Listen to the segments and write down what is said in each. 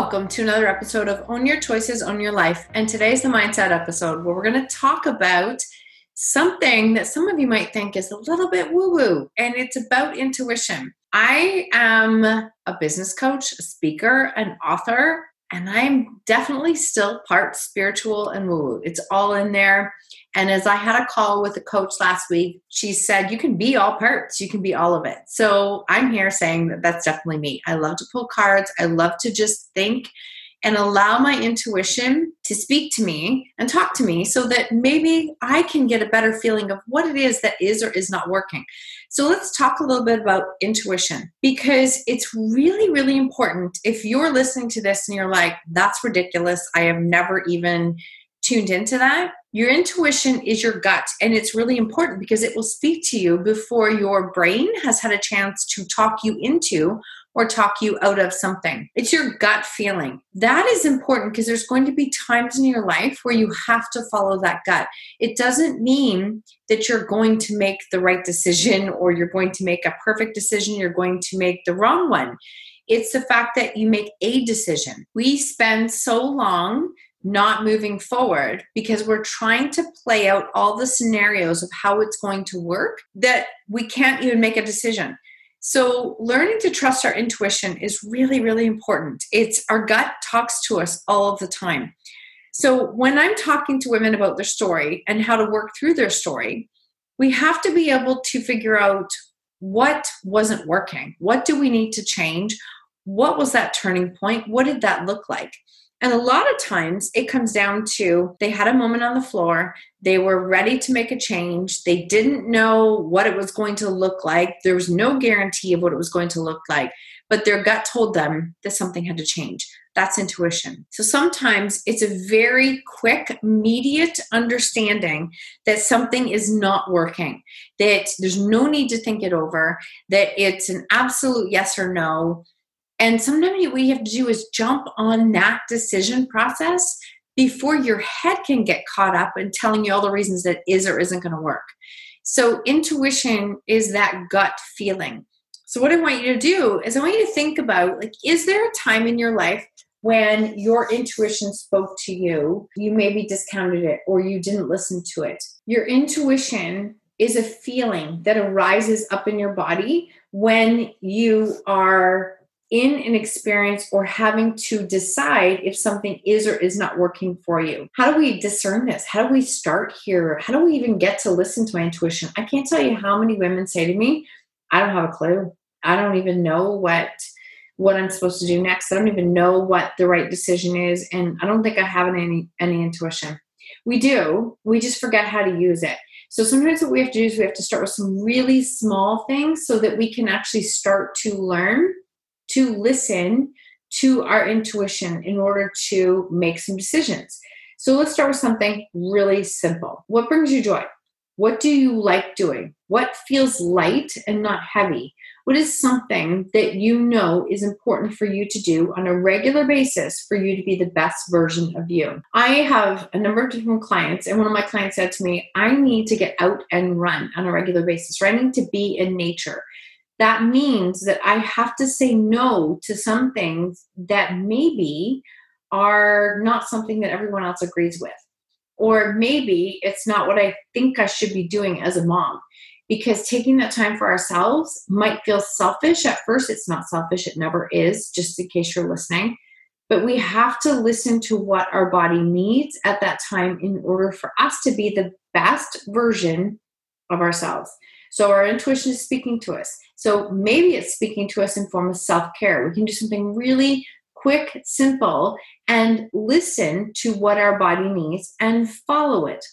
Welcome to another episode of Own Your Choices, Own Your Life. And today's the Mindset episode where we're going to talk about something that some of you might think is a little bit woo woo, and it's about intuition. I am a business coach, a speaker, an author, and I'm definitely still part spiritual and woo woo. It's all in there. And as I had a call with a coach last week, she said, You can be all parts, you can be all of it. So I'm here saying that that's definitely me. I love to pull cards, I love to just think and allow my intuition to speak to me and talk to me so that maybe I can get a better feeling of what it is that is or is not working. So let's talk a little bit about intuition because it's really, really important. If you're listening to this and you're like, that's ridiculous, I have never even tuned into that, your intuition is your gut, and it's really important because it will speak to you before your brain has had a chance to talk you into or talk you out of something. It's your gut feeling. That is important because there's going to be times in your life where you have to follow that gut. It doesn't mean that you're going to make the right decision or you're going to make a perfect decision, you're going to make the wrong one. It's the fact that you make a decision. We spend so long not moving forward because we're trying to play out all the scenarios of how it's going to work that we can't even make a decision. So, learning to trust our intuition is really, really important. It's our gut talks to us all of the time. So, when I'm talking to women about their story and how to work through their story, we have to be able to figure out what wasn't working. What do we need to change? What was that turning point? What did that look like? And a lot of times it comes down to they had a moment on the floor, they were ready to make a change, they didn't know what it was going to look like, there was no guarantee of what it was going to look like, but their gut told them that something had to change. That's intuition. So sometimes it's a very quick, immediate understanding that something is not working, that there's no need to think it over, that it's an absolute yes or no and sometimes what you have to do is jump on that decision process before your head can get caught up in telling you all the reasons that is or isn't going to work. So, intuition is that gut feeling. So, what I want you to do is I want you to think about like, is there a time in your life when your intuition spoke to you, you maybe discounted it or you didn't listen to it? Your intuition is a feeling that arises up in your body when you are in an experience or having to decide if something is or is not working for you. How do we discern this? How do we start here? How do we even get to listen to my intuition? I can't tell you how many women say to me, I don't have a clue. I don't even know what what I'm supposed to do next. I don't even know what the right decision is and I don't think I have any any intuition. We do. We just forget how to use it. So sometimes what we have to do is we have to start with some really small things so that we can actually start to learn to listen to our intuition in order to make some decisions. So let's start with something really simple. What brings you joy? What do you like doing? What feels light and not heavy? What is something that you know is important for you to do on a regular basis for you to be the best version of you? I have a number of different clients, and one of my clients said to me, I need to get out and run on a regular basis, or I need to be in nature that means that I have to say no to some things that maybe are not something that everyone else agrees with. Or maybe it's not what I think I should be doing as a mom. Because taking that time for ourselves might feel selfish. At first, it's not selfish, it never is, just in case you're listening. but we have to listen to what our body needs at that time in order for us to be the best version of ourselves. So our intuition is speaking to us. So maybe it's speaking to us in form of self-care. We can do something really quick, simple, and listen to what our body needs and follow it.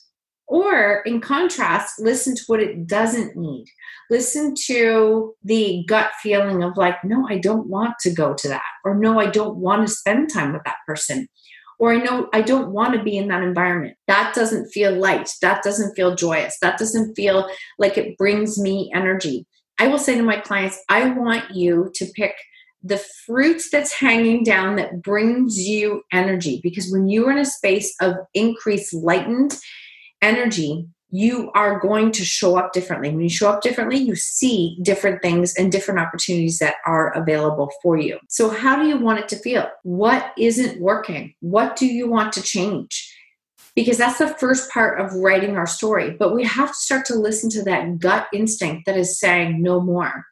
Or, in contrast, listen to what it doesn't need. Listen to the gut feeling of, like, no, I don't want to go to that, or no, I don't want to spend time with that person, or I know I don't want to be in that environment. That doesn't feel light. That doesn't feel joyous. That doesn't feel like it brings me energy. I will say to my clients, I want you to pick the fruit that's hanging down that brings you energy because when you're in a space of increased lightened energy you are going to show up differently. When you show up differently you see different things and different opportunities that are available for you. So how do you want it to feel? What isn't working? What do you want to change? Because that's the first part of writing our story. But we have to start to listen to that gut instinct that is saying no more.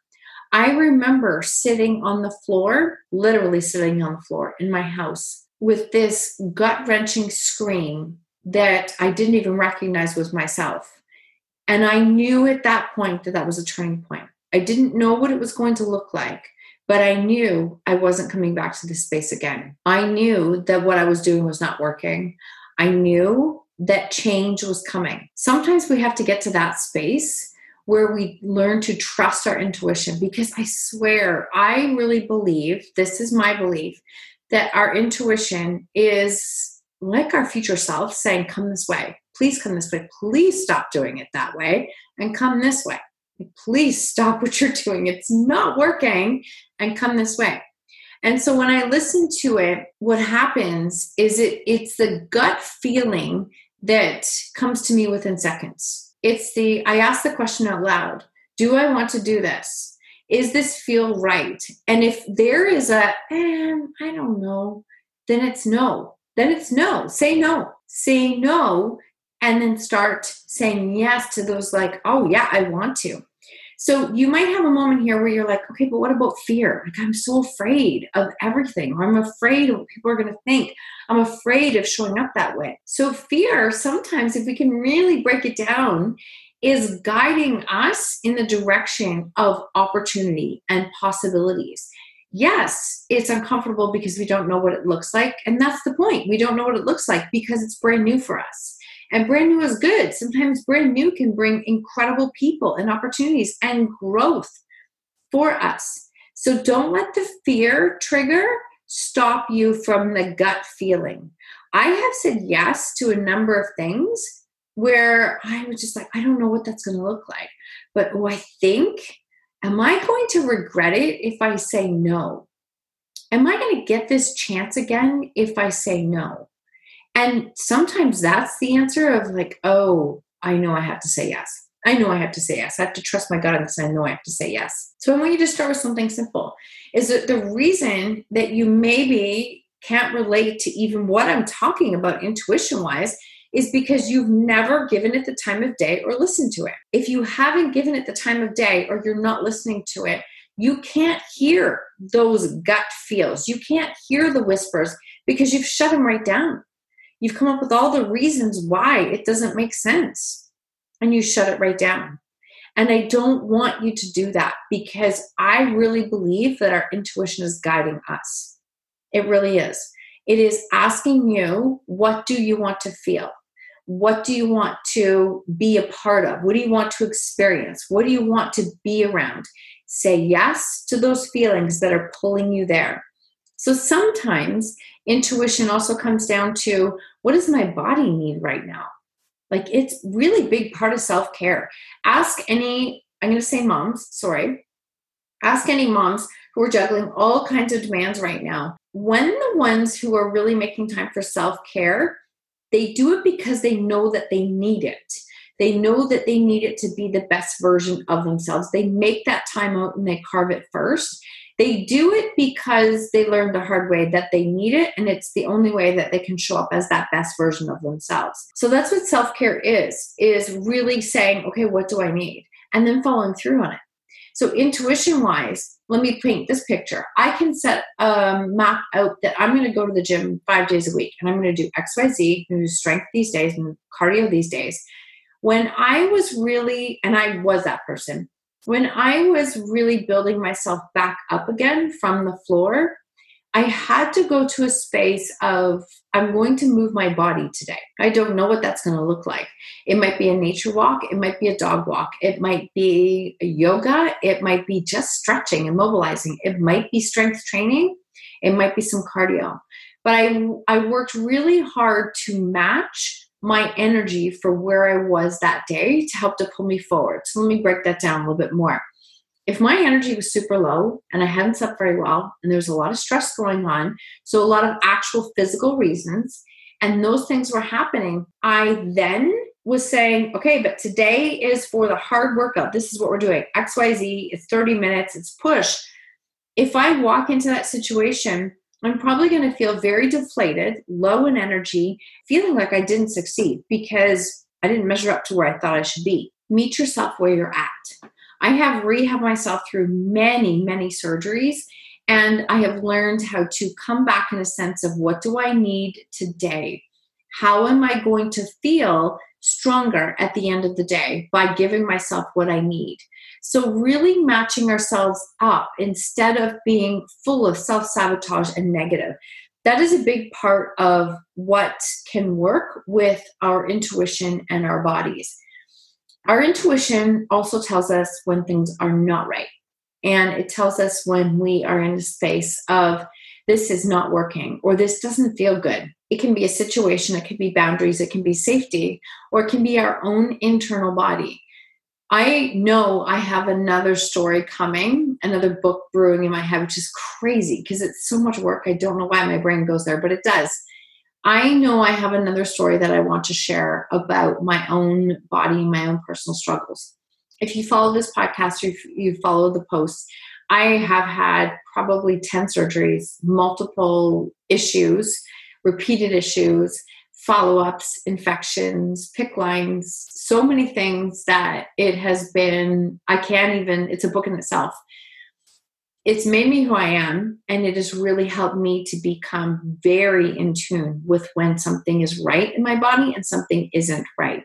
I remember sitting on the floor, literally sitting on the floor in my house with this gut wrenching scream that I didn't even recognize was myself. And I knew at that point that that was a turning point. I didn't know what it was going to look like, but I knew I wasn't coming back to this space again. I knew that what I was doing was not working. I knew that change was coming. Sometimes we have to get to that space where we learn to trust our intuition because I swear, I really believe this is my belief that our intuition is like our future self saying, Come this way, please come this way, please stop doing it that way, and come this way. Please stop what you're doing. It's not working, and come this way. And so when I listen to it, what happens is it it's the gut feeling that comes to me within seconds it's the, I ask the question out loud Do I want to do this? Is this feel right? And if there is a, eh, I don't know, then it's no. Then it's no. Say no. Say no. And then start saying yes to those, like, oh, yeah, I want to. So you might have a moment here where you're like, okay, but what about fear? Like, I'm so afraid of everything, or I'm afraid of what people are going to think. I'm afraid of showing up that way. So, fear, sometimes, if we can really break it down, is guiding us in the direction of opportunity and possibilities. Yes, it's uncomfortable because we don't know what it looks like. And that's the point. We don't know what it looks like because it's brand new for us. And brand new is good. Sometimes brand new can bring incredible people and opportunities and growth for us. So don't let the fear trigger stop you from the gut feeling. I have said yes to a number of things where I was just like, I don't know what that's going to look like. But oh, I think, am I going to regret it if I say no? Am I going to get this chance again if I say no? And sometimes that's the answer of like, oh, I know I have to say yes. I know I have to say yes. I have to trust my gut on this. I know I have to say yes. So I want you to start with something simple. Is that the reason that you maybe can't relate to even what I'm talking about intuition wise is because you've never given it the time of day or listened to it. If you haven't given it the time of day or you're not listening to it, you can't hear those gut feels. You can't hear the whispers because you've shut them right down. You've come up with all the reasons why it doesn't make sense, and you shut it right down. And I don't want you to do that because I really believe that our intuition is guiding us. It really is. It is asking you, what do you want to feel? What do you want to be a part of? What do you want to experience? What do you want to be around? Say yes to those feelings that are pulling you there. So sometimes intuition also comes down to what does my body need right now? Like it's really big part of self-care. Ask any, I'm going to say moms, sorry. Ask any moms who are juggling all kinds of demands right now. When the ones who are really making time for self-care, they do it because they know that they need it. They know that they need it to be the best version of themselves. They make that time out and they carve it first. They do it because they learned the hard way that they need it and it's the only way that they can show up as that best version of themselves. So that's what self-care is is really saying, okay, what do I need? And then following through on it. So intuition wise, let me paint this picture. I can set a map out that I'm going to go to the gym five days a week and I'm going to do XYZ, do strength these days and cardio these days. When I was really, and I was that person, when I was really building myself back up again from the floor, I had to go to a space of, I'm going to move my body today. I don't know what that's going to look like. It might be a nature walk, it might be a dog walk, it might be yoga, it might be just stretching and mobilizing, it might be strength training, it might be some cardio. But I, I worked really hard to match my energy for where I was that day to help to pull me forward. So let me break that down a little bit more if my energy was super low and I hadn't slept very well and there was a lot of stress going on, so a lot of actual physical reasons, and those things were happening, I then was saying, okay, but today is for the hard workout. This is what we're doing XYZ, it's 30 minutes, it's push. If I walk into that situation, I'm probably going to feel very deflated, low in energy, feeling like I didn't succeed because I didn't measure up to where I thought I should be. Meet yourself where you're at. I have rehabbed myself through many, many surgeries, and I have learned how to come back in a sense of what do I need today? How am I going to feel stronger at the end of the day by giving myself what I need? So, really matching ourselves up instead of being full of self sabotage and negative. That is a big part of what can work with our intuition and our bodies. Our intuition also tells us when things are not right. And it tells us when we are in a space of this is not working or this doesn't feel good. It can be a situation, it can be boundaries, it can be safety, or it can be our own internal body. I know I have another story coming, another book brewing in my head, which is crazy because it's so much work. I don't know why my brain goes there, but it does. I know I have another story that I want to share about my own body, and my own personal struggles. If you follow this podcast or if you follow the posts, I have had probably 10 surgeries, multiple issues, repeated issues, follow ups, infections, PICC lines, so many things that it has been, I can't even, it's a book in itself it's made me who I am, and it has really helped me to become very in tune with when something is right in my body and something isn't right.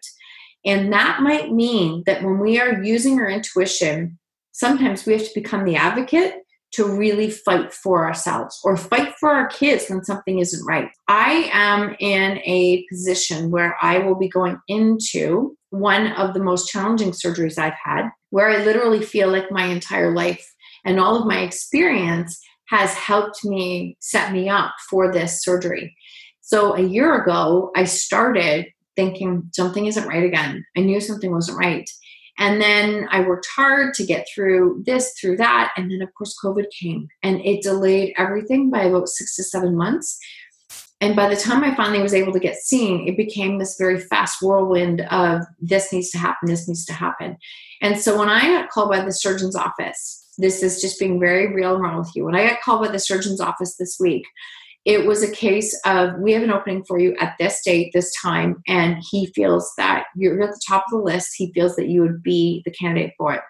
And that might mean that when we are using our intuition, sometimes we have to become the advocate to really fight for ourselves or fight for our kids when something isn't right. I am in a position where I will be going into one of the most challenging surgeries I've had, where I literally feel like my entire life and all of my experience has helped me set me up for this surgery. So a year ago, I started thinking something isn't right again. I knew something wasn't right. And then I worked hard to get through this, through that. And then, of course, COVID came and it delayed everything by about six to seven months. And by the time I finally was able to get seen, it became this very fast whirlwind of this needs to happen, this needs to happen. And so when I got called by the surgeon's office this is just being very real and wrong with you. When I got called by the surgeon's office this week, it was a case of we have an opening for you at this date, this time, and he feels that you're at the top of the list. He feels that you would be the candidate for it.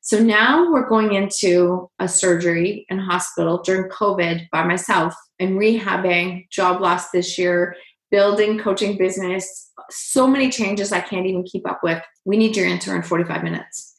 So now we're going into a surgery in hospital during COVID by myself and rehabbing, job loss this year, building coaching business, so many changes I can't even keep up with. We need your answer in 45 minutes.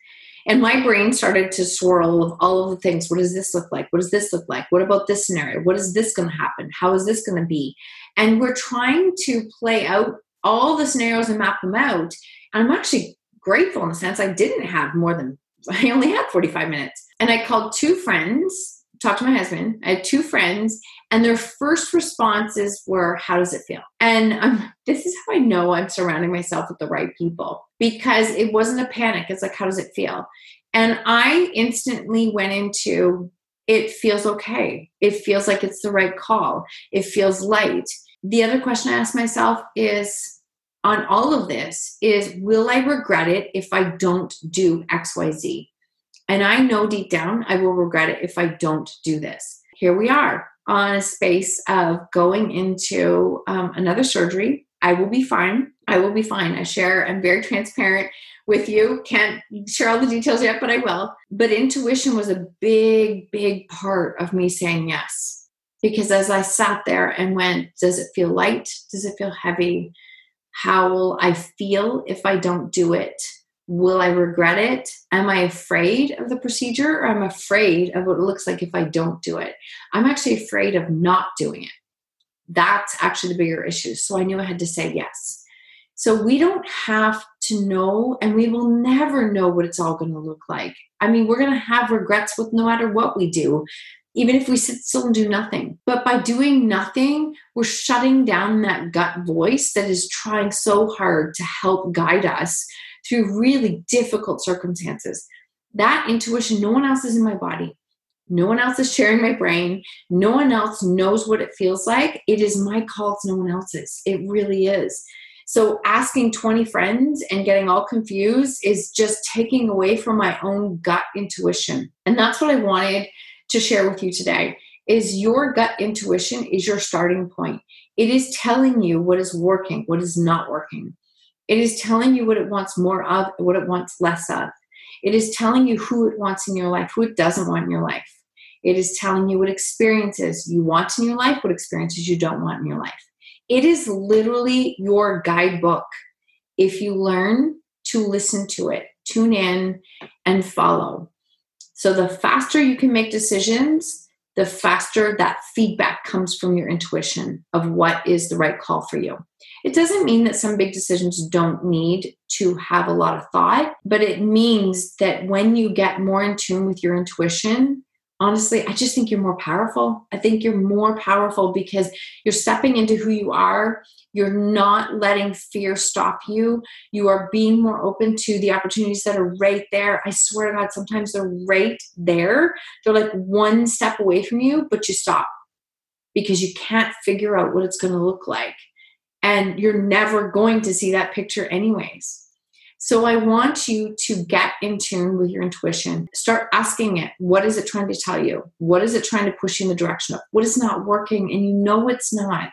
And my brain started to swirl with all of the things. What does this look like? What does this look like? What about this scenario? What is this going to happen? How is this going to be? And we're trying to play out all the scenarios and map them out. And I'm actually grateful in the sense I didn't have more than, I only had 45 minutes. And I called two friends, talked to my husband. I had two friends, and their first responses were, How does it feel? And um, this is how I know I'm surrounding myself with the right people because it wasn't a panic. It's like, How does it feel? And I instantly went into, It feels okay. It feels like it's the right call. It feels light. The other question I asked myself is, on all of this is will I regret it if I don't do XYZ? And I know deep down I will regret it if I don't do this. Here we are on a space of going into um, another surgery. I will be fine. I will be fine. I share, I'm very transparent with you. Can't share all the details yet, but I will. But intuition was a big, big part of me saying yes. Because as I sat there and went, does it feel light? Does it feel heavy? How will I feel if I don't do it? Will I regret it? Am I afraid of the procedure or I'm afraid of what it looks like if I don't do it? I'm actually afraid of not doing it. That's actually the bigger issue. So I knew I had to say yes. So we don't have to know, and we will never know what it's all going to look like. I mean, we're going to have regrets with no matter what we do, even if we sit still and do nothing. But by doing nothing, we're shutting down that gut voice that is trying so hard to help guide us through really difficult circumstances. That intuition, no one else is in my body. No one else is sharing my brain. No one else knows what it feels like. It is my call, it's no one else's. It really is. So asking 20 friends and getting all confused is just taking away from my own gut intuition. And that's what I wanted to share with you today is your gut intuition is your starting point. It is telling you what is working, what is not working. It is telling you what it wants more of, what it wants less of. It is telling you who it wants in your life, who it doesn't want in your life. It is telling you what experiences you want in your life, what experiences you don't want in your life. It is literally your guidebook if you learn to listen to it, tune in, and follow. So, the faster you can make decisions, the faster that feedback comes from your intuition of what is the right call for you. It doesn't mean that some big decisions don't need to have a lot of thought, but it means that when you get more in tune with your intuition, honestly, I just think you're more powerful. I think you're more powerful because you're stepping into who you are. You're not letting fear stop you. You are being more open to the opportunities that are right there. I swear to God, sometimes they're right there. They're like one step away from you, but you stop because you can't figure out what it's going to look like. And you're never going to see that picture, anyways. So I want you to get in tune with your intuition. Start asking it, what is it trying to tell you? What is it trying to push you in the direction of? What is not working and you know it's not?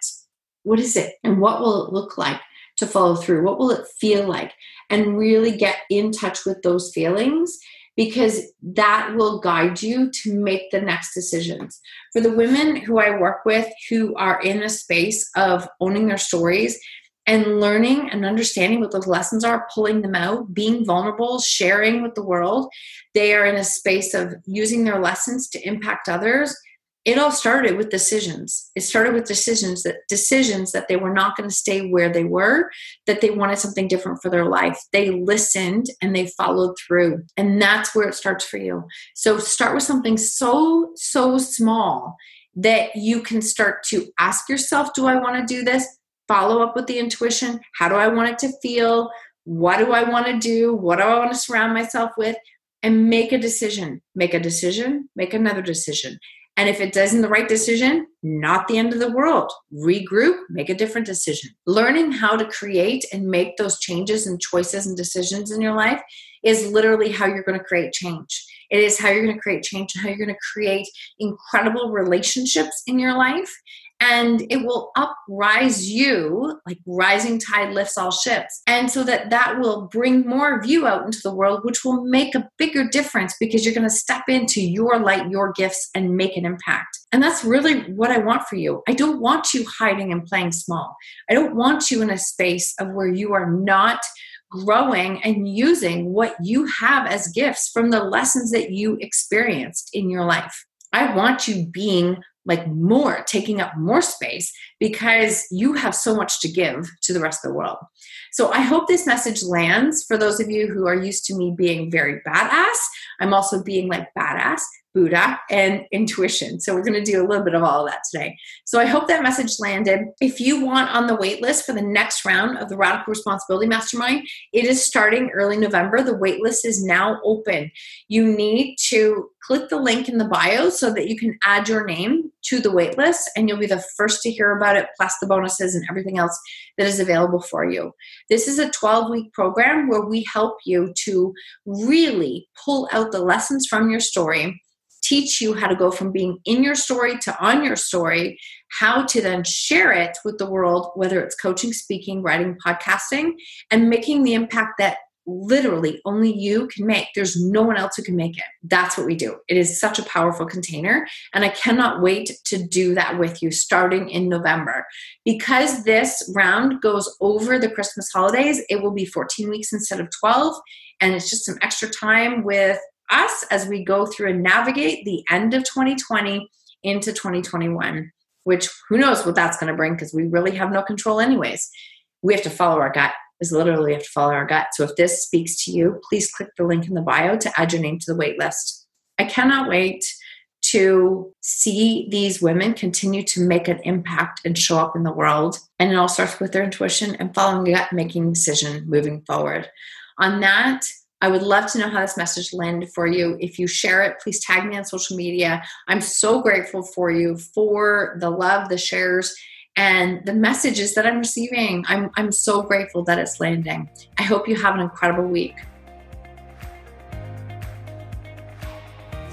What is it? And what will it look like to follow through? What will it feel like? And really get in touch with those feelings because that will guide you to make the next decisions. For the women who I work with who are in a space of owning their stories and learning and understanding what those lessons are, pulling them out, being vulnerable, sharing with the world. They are in a space of using their lessons to impact others. It all started with decisions. It started with decisions that decisions that they were not going to stay where they were, that they wanted something different for their life. They listened and they followed through. And that's where it starts for you. So start with something so so small that you can start to ask yourself, do I want to do this? Follow up with the intuition. How do I want it to feel? What do I want to do? What do I want to surround myself with? And make a decision. Make a decision, make another decision. And if it isn't the right decision, not the end of the world. Regroup, make a different decision. Learning how to create and make those changes and choices and decisions in your life is literally how you're going to create change. It is how you're going to create change and how you're going to create incredible relationships in your life and it will uprise you like rising tide lifts all ships. And so that that will bring more of you out into the world which will make a bigger difference because you're going to step into your light your gifts and make an impact. And that's really what i want for you. I don't want you hiding and playing small. I don't want you in a space of where you are not growing and using what you have as gifts from the lessons that you experienced in your life. I want you being like more, taking up more space because you have so much to give to the rest of the world. So I hope this message lands for those of you who are used to me being very badass. I'm also being like badass Buddha, and intuition. So we're going to do a little bit of all of that today. So I hope that message landed. If you want on the wait list for the next round of the Radical Responsibility Mastermind, it is starting early November. The wait list is now open. You need to click the link in the bio so that you can add your name to the wait list and you'll be the first to hear about it plus the bonuses and everything else that is available for you. This is a 12 week program where we help you to really pull out the lessons from your story teach you how to go from being in your story to on your story, how to then share it with the world, whether it's coaching, speaking, writing, podcasting, and making the impact that literally only you can make. There's no one else who can make it. That's what we do. It is such a powerful container. And I cannot wait to do that with you starting in November. Because this round goes over the Christmas holidays, it will be 14 weeks instead of 12. And it's just some extra time with us as we go through and navigate the end of 2020 into 2021, which who knows what that's going to bring because we really have no control, anyways. We have to follow our gut is literally have to follow our gut. So if this speaks to you, please click the link in the bio to add your name to the wait list. I cannot wait to see these women continue to make an impact and show up in the world. And it all starts with their intuition and following gut, making decision moving forward. On that, I would love to know how this message landed for you. If you share it, please tag me on social media. I'm so grateful for you for the love, the shares, and the messages that I'm receiving. I'm, I'm so grateful that it's landing. I hope you have an incredible week.